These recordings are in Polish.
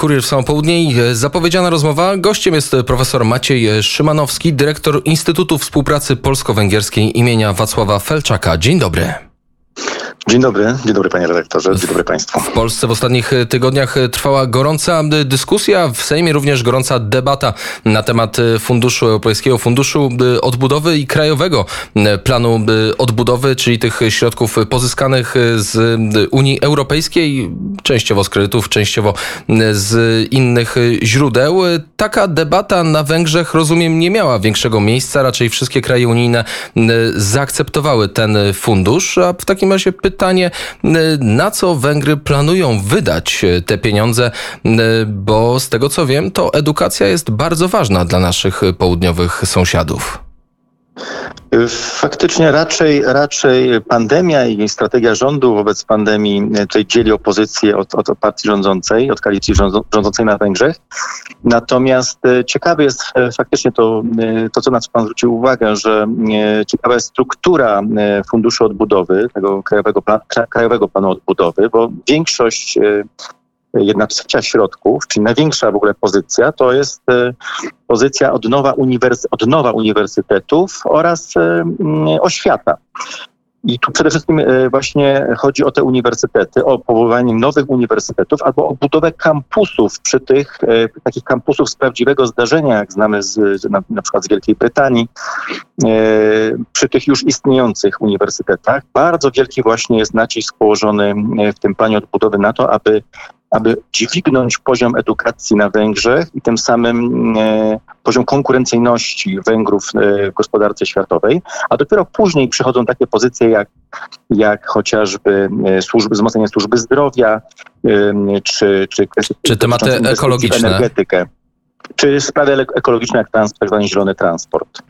Kurier w samo południe i zapowiedziana rozmowa. Gościem jest profesor Maciej Szymanowski, dyrektor Instytutu Współpracy Polsko-Węgierskiej imienia Wacława Felczaka. Dzień dobry. Dzień dobry, dzień dobry panie redaktorze, dzień dobry państwu. W Polsce w ostatnich tygodniach trwała gorąca dyskusja, w Sejmie również gorąca debata na temat Funduszu Europejskiego Funduszu Odbudowy i Krajowego Planu Odbudowy, czyli tych środków pozyskanych z Unii Europejskiej, częściowo z kredytów, częściowo z innych źródeł. Taka debata na Węgrzech, rozumiem, nie miała większego miejsca, raczej wszystkie kraje unijne zaakceptowały ten fundusz, a w takim razie pytanie, pytanie, na co Węgry planują wydać e, te pieniądze, bo z tego co wiem, to edukacja jest bardzo ważna dla naszych południowych sąsiadów. Faktycznie raczej, raczej pandemia i strategia rządu wobec pandemii e, tutaj dzieli opozycję od, od partii rządzącej, od koalicji rządzącej na Węgrzech. Natomiast e, ciekawe jest e, faktycznie to, to co na co pan zwrócił uwagę, że ciekawa jest struktura Funduszu Odbudowy, tego Krajowego, Krajowego Planu Odbudowy, bo większość jedna trzecia środków, czyli największa w ogóle pozycja, to jest e, pozycja odnowa, uniwersy, odnowa uniwersytetów oraz e, oświata. I tu przede wszystkim e, właśnie chodzi o te uniwersytety, o powoływanie nowych uniwersytetów albo o budowę kampusów przy tych takich kampusów z prawdziwego zdarzenia, jak znamy z, na, na przykład z Wielkiej Brytanii, przy tych już istniejących uniwersytetach. Bardzo wielki właśnie jest nacisk położony w tym planie odbudowy na to, aby aby dźwignąć poziom edukacji na Węgrzech i tym samym e, poziom konkurencyjności Węgrów e, w gospodarce światowej, a dopiero później przychodzą takie pozycje jak, jak chociażby e, służby, wzmocnienie służby zdrowia, czy, czy, czy tematy ekologiczne. energetykę, czy sprawy ekologiczne jak trans, tak zwany zielony transport.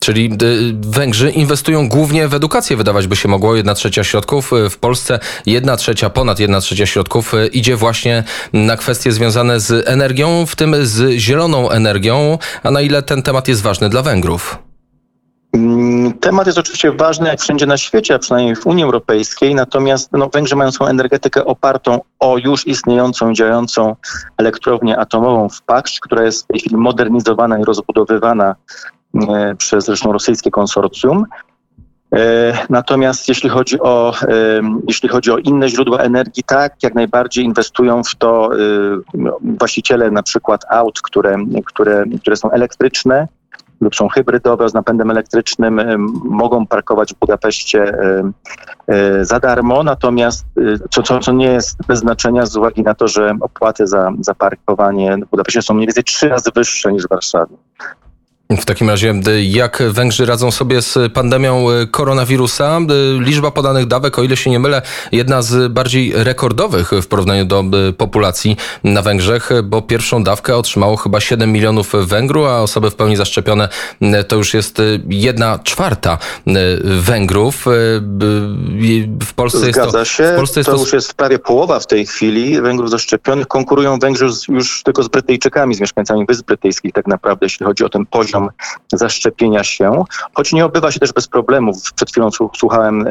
Czyli y, Węgrzy inwestują głównie w edukację, wydawać by się mogło. Jedna trzecia środków y, w Polsce, jedna trzecia, ponad jedna trzecia środków y, idzie właśnie na kwestie związane z energią, w tym z zieloną energią. A na ile ten temat jest ważny dla Węgrów? Mm, temat jest oczywiście ważny jak wszędzie na świecie, a przynajmniej w Unii Europejskiej, natomiast no, Węgrzy mają swoją energetykę opartą o już istniejącą, działającą elektrownię atomową w Paksz, która jest w tej chwili modernizowana i rozbudowywana przez zresztą rosyjskie konsorcjum. E, natomiast jeśli chodzi, o, e, jeśli chodzi o inne źródła energii, tak, jak najbardziej inwestują w to właściciele na przykład aut, które, które, które są elektryczne lub są hybrydowe z napędem elektrycznym, mogą parkować w Budapeszcie za darmo, natomiast co, co, co nie jest bez znaczenia z uwagi na to, że opłaty za, za parkowanie w Budapeszcie są mniej więcej trzy razy wyższe niż w Warszawie. W takim razie, jak Węgrzy radzą sobie z pandemią e, koronawirusa? Liczba podanych dawek, o ile się nie mylę, jedna z bardziej rekordowych w porównaniu do populacji na Węgrzech, bo pierwszą dawkę otrzymało chyba 7 milionów Węgrów, a osoby w pełni zaszczepione to już jest jedna czwarta Węgrów. W Polsce Zgadza jest to, się. W Polsce jest to, to już jest prawie połowa w tej chwili Węgrów zaszczepionych. Konkurują Węgrzy już tylko z Brytyjczykami, z mieszkańcami Wysp Brytyjskich tak naprawdę, jeśli chodzi o ten poziom poziom zaszczepienia się, choć nie odbywa się też bez problemów. Przed chwilą słuchałem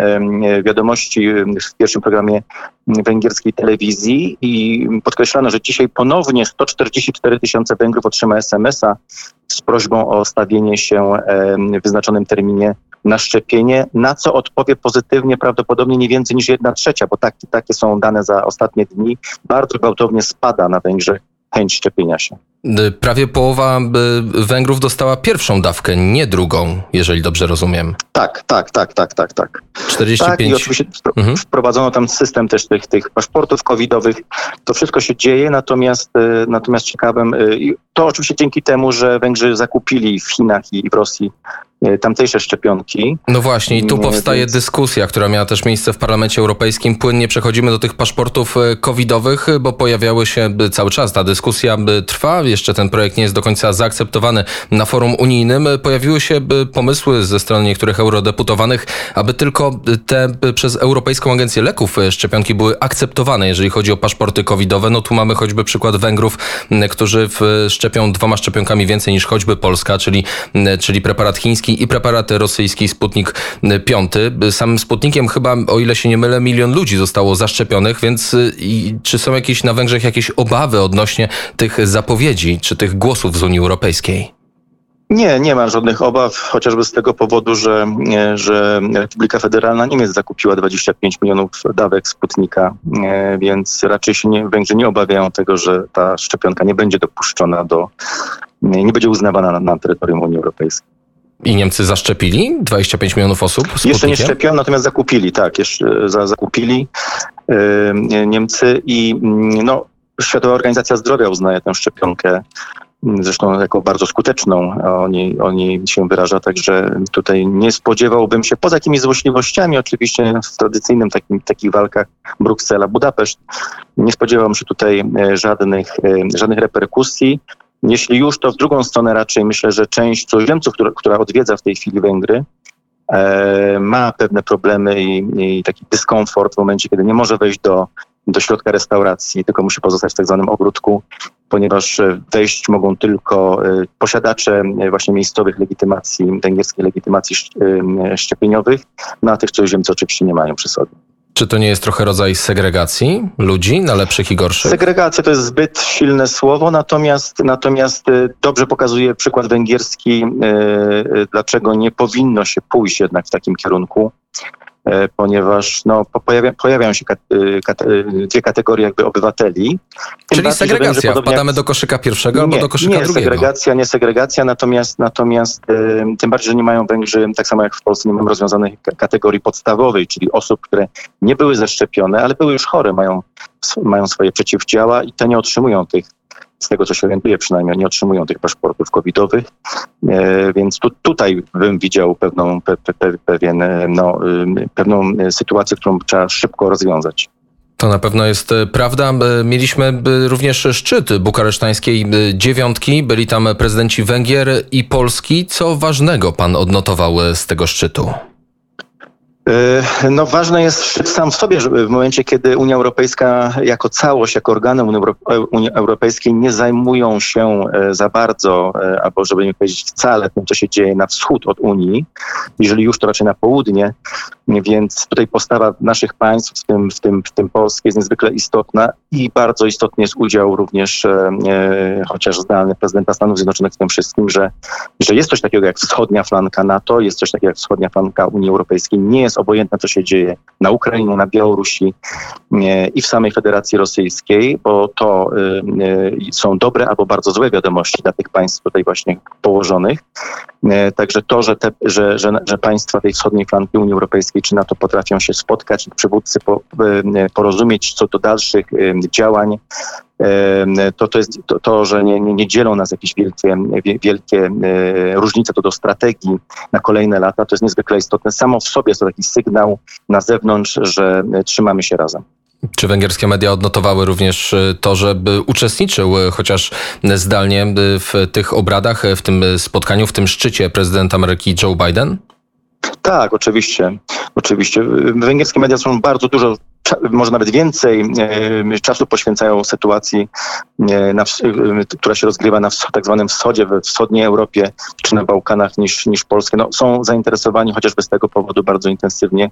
wiadomości w pierwszym programie węgierskiej telewizji i podkreślano, że dzisiaj ponownie 144 tysiące Węgrów otrzyma SMS-a z prośbą o stawienie się w wyznaczonym terminie na szczepienie, na co odpowie pozytywnie prawdopodobnie nie więcej niż jedna trzecia, bo tak, takie są dane za ostatnie dni. Bardzo gwałtownie spada na Węgrzech chęć szczepienia się. Y, prawie połowa y, Węgrów dostała pierwszą dawkę, nie drugą, jeżeli dobrze rozumiem. Tak, tak, tak, tak, tak, tak. 45. Tak, i oczywiście mhm. wprowadzono tam system też tych, tych paszportów covidowych. To wszystko się dzieje, natomiast, y, natomiast ciekawym, to oczywiście dzięki temu, że Węgrzy zakupili w Chinach i w Rosji tamtejsze szczepionki. No właśnie, i tu powstaje Więc... dyskusja, która miała też miejsce w Parlamencie Europejskim. Płynnie przechodzimy do tych paszportów e, covidowych, bo pojawiały się cały czas, ta dyskusja trwa, jeszcze ten projekt nie jest do końca zaakceptowany na forum unijnym. Pojawiły się pomysły ze strony niektórych eurodeputowanych, aby tylko te przez Europejską Agencję Leków szczepionki były akceptowane, jeżeli chodzi o paszporty covidowe. No tu mamy choćby przykład Węgrów, którzy szczepią dwoma szczepionkami więcej niż choćby Polska, czyli, czyli preparat chiński i preparat rosyjski Sputnik 5. Samym Sputnikiem chyba, o ile się nie mylę, milion ludzi zostało zaszczepionych, więc czy są jakieś na Węgrzech jakieś obawy odnośnie tych zapowiedzi czy tych głosów z Unii Europejskiej? Nie, nie mam żadnych obaw, chociażby z tego powodu, że, że Republika Federalna Niemiec zakupiła 25 milionów dawek Sputnika, więc raczej się nie, Węgrzy nie obawiają tego, że ta szczepionka nie będzie dopuszczona do, nie będzie uznawana na, na terytorium Unii Europejskiej. I Niemcy zaszczepili 25 milionów osób? Sputnikiem? Jeszcze nie szczepiono, natomiast zakupili, tak, jeszcze za, zakupili yy, Niemcy i no, Światowa Organizacja Zdrowia uznaje tę szczepionkę zresztą jako bardzo skuteczną oni, oni się wyraża, także tutaj nie spodziewałbym się, poza jakimiś złośliwościami oczywiście w tradycyjnym takim, takich walkach Bruksela, Budapeszt, nie spodziewałbym się tutaj e, żadnych, e, żadnych reperkusji. Jeśli już, to w drugą stronę raczej myślę, że część cudzoziemców, która, która odwiedza w tej chwili Węgry, e, ma pewne problemy i, i taki dyskomfort w momencie, kiedy nie może wejść do do środka restauracji, tylko musi pozostać w tak zwanym ogródku, ponieważ e, wejść mogą tylko e, posiadacze e, właśnie miejscowych legitymacji, węgierskiej legitymacji szczepieniowych, no a tych cudzoziemcy oczywiście nie mają przy sobie. Czy to nie jest trochę rodzaj segregacji ludzi na lepszych i gorszych? Segregacja to jest zbyt silne słowo, natomiast, natomiast dobrze pokazuje przykład węgierski, dlaczego nie powinno się pójść jednak w takim kierunku. E, ponieważ no, pojawia, pojawiają się e, dwie kategorie jakby obywateli. Czyli bardziej, segregacja, wpadamy jak... do koszyka pierwszego nie, albo do koszyka nie, drugiego. Nie, segregacja, nie segregacja, natomiast, natomiast tym bardziej, że nie mają Węgrzy, tak samo jak w Polsce, nie mają rozwiązanej kategorii podstawowej, czyli osób, które nie były zaszczepione, ale były już chore, mają, mają swoje przeciwdziała i te nie otrzymują tych z tego co się orientuję przynajmniej, nie otrzymują tych paszportów covidowych, e, więc tu, tutaj bym widział pewną, pe, pe, pewien, e, no, pewną sytuację, którą trzeba szybko rozwiązać. To na pewno jest e, prawda. Mieliśmy również szczyt bukaresztańskiej dziewiątki. Byli tam prezydenci Węgier i Polski. Co ważnego pan odnotował z tego szczytu? E, no ważne jest szczyt sam w sobie, żeby w momencie, kiedy Unia Europejska jako całość, jako organy Unii Europejskiej nie zajmują się e, za bardzo, e, albo żeby nie powiedzieć wcale tym, co się dzieje na wschód od Unii, jeżeli już to raczej na południe, więc tutaj postawa naszych państw, w tym, w tym, w tym Polski jest niezwykle istotna i bardzo istotny jest udział również e, chociaż zdalny prezydenta Stanów Zjednoczonych w tym wszystkim, że, że jest coś takiego jak wschodnia flanka NATO, jest coś takiego jak wschodnia flanka Unii Europejskiej, nie jest jest obojętne, co się dzieje na Ukrainie, na Białorusi i w samej Federacji Rosyjskiej, bo to y, y, są dobre albo bardzo złe wiadomości dla tych państw tutaj właśnie położonych. Y, także to, że, te, że, że, że państwa tej wschodniej flanki Unii Europejskiej czy NATO potrafią się spotkać, przywódcy po, porozumieć co do dalszych działań, to, to jest to, to że nie, nie, dzielą nas jakieś wielkie, wielkie różnice to do strategii na kolejne lata, to jest niezwykle istotne. Samo w sobie jest to taki sygnał na zewnątrz, że trzymamy się razem. Czy węgierskie media odnotowały również e, to, że uczestniczył e, chociaż zdalnie e, w tych obradach, w tym spotkaniu, w tym szczycie prezydent Ameryki Joe Biden? Tak, oczywiście. Oczywiście. Węgierskie media są bardzo dużo może nawet więcej czasu poświęcają sytuacji, na, która się rozgrywa na tak zwanym wschodzie, we wschodniej Europie czy na Bałkanach niż, niż Polskę. No, są zainteresowani chociażby z tego powodu bardzo intensywnie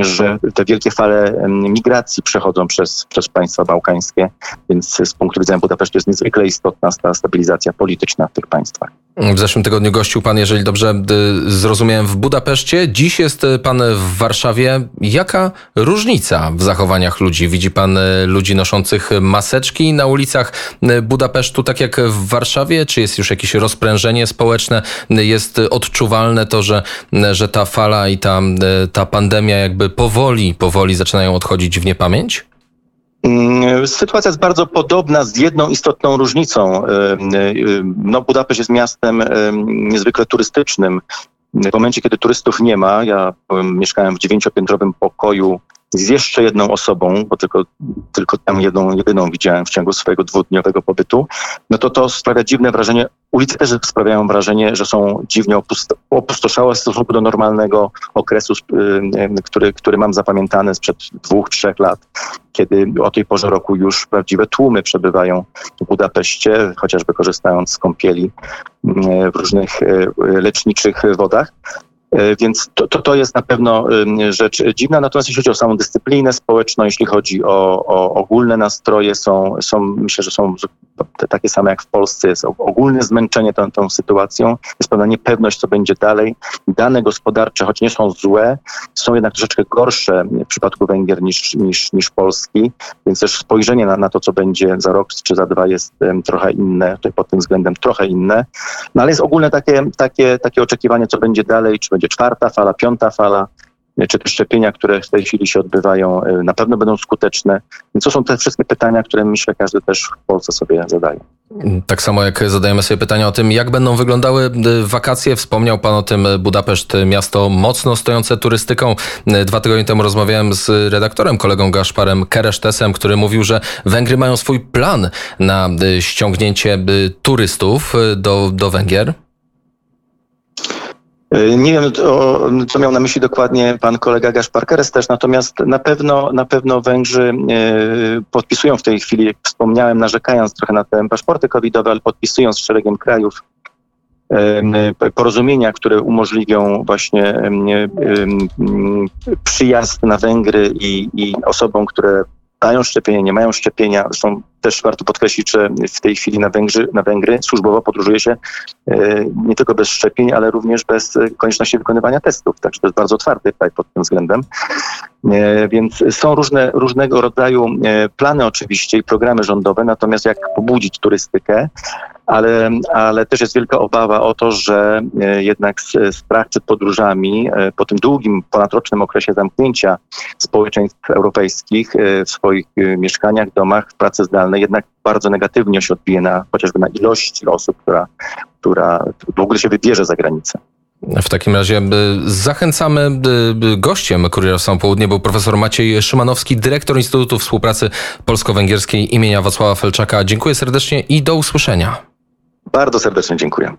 że te wielkie fale migracji przechodzą przez, przez państwa bałkańskie, więc z punktu widzenia Budapesztu jest niezwykle istotna ta stabilizacja polityczna w tych państwach. W zeszłym tygodniu gościł pan, jeżeli dobrze zrozumiałem, w Budapeszcie. Dziś jest pan w Warszawie. Jaka różnica w zachowaniach ludzi? Widzi pan e, ludzi noszących maseczki na ulicach Budapesztu, tak jak w Warszawie? Czy jest już jakieś rozprężenie społeczne? Jest odczuwalne to, że, że ta fala i ta, ta pandemia jakby powoli, powoli zaczynają odchodzić w niepamięć? Mm, sytuacja jest bardzo podobna z jedną istotną różnicą. No, Budapeszt jest miastem niezwykle turystycznym. W momencie, kiedy turystów nie ma, ja mieszkałem w dziewięciopiętrowym pokoju z jeszcze jedną osobą, bo tylko, tylko tam jedną, jedyną widziałem w ciągu swojego dwudniowego pobytu, no to to sprawia dziwne wrażenie. Ulice też sprawiają wrażenie, że są dziwnie opust- opustoszałe w stosunku do normalnego okresu, y, który, który mam zapamiętany sprzed dwóch, trzech lat, kiedy o tej porze roku już prawdziwe tłumy przebywają w Budapeszcie, chociażby korzystając z kąpieli y, w różnych y, leczniczych wodach. E, więc to, to, to jest na pewno rzecz dziwna. Natomiast jeśli chodzi o samą dyscyplinę społeczną, jeśli chodzi o, o ogólne nastroje, są, są, myślę, że są takie same jak w Polsce. Jest ogólne zmęczenie tą, tą sytuacją, jest pewna niepewność, co będzie dalej. Dane gospodarcze, choć nie są złe, są jednak troszeczkę gorsze w przypadku Węgier niż, niż, niż Polski, więc też spojrzenie na, na to, co będzie za rok czy za dwa jest trochę inne, tutaj pod tym względem trochę inne. No ale jest ogólne takie, takie, takie oczekiwanie, co będzie dalej, czy będzie czwarta fala, piąta fala, czy te szczepienia, które w tej chwili się odbywają, y, na pewno będą skuteczne. Więc to są te wszystkie pytania, które myślę każdy też w Polsce sobie zadaje. Tak samo jak zadajemy sobie pytania o tym, jak będą wyglądały y, wakacje. Wspomniał Pan o tym y, Budapeszt, miasto mocno stojące turystyką. Dwa tygodnie temu rozmawiałem z redaktorem, kolegą Gaszparem Keresztesem, który mówił, że Węgry mają swój plan na ściągnięcie turystów do, do Węgier. E, nie wiem, co miał na myśli dokładnie pan kolega Gaszpar Keres też, natomiast na pewno, na pewno Węgrzy e, podpisują w tej chwili, jak wspomniałem, narzekając trochę na te paszporty covidowe, ale podpisują z szeregiem krajów e, porozumienia, które umożliwią właśnie przyjazd na Węgry i, i osobom, które mają szczepienie, nie mają szczepienia. Zresztą też warto podkreślić, że w tej chwili na, Węgrzy, na Węgry służbowo podróżuje się e, nie tylko bez szczepień, ale również bez konieczności wykonywania testów. Także to jest bardzo otwarty kraj pod tym względem. E, więc są różne, różnego rodzaju e, plany oczywiście i programy rządowe, natomiast jak pobudzić turystykę, ale, ale też jest wielka obawa o to, że jednak strach przed podróżami po tym długim, ponadrocznym okresie zamknięcia społeczeństw europejskich w swoich mieszkaniach, domach, w pracy zdalnej, jednak bardzo negatywnie się odbije na chociażby na ilości osób, która, która w ogóle się wybierze za granicę. W takim razie zachęcamy. Gościem Kuriera Są Południe był profesor Maciej Szymanowski, dyrektor Instytutu Współpracy Polsko-Węgierskiej imienia Wacława Felczaka. Dziękuję serdecznie i do usłyszenia. Bardzo serdecznie dziękuję.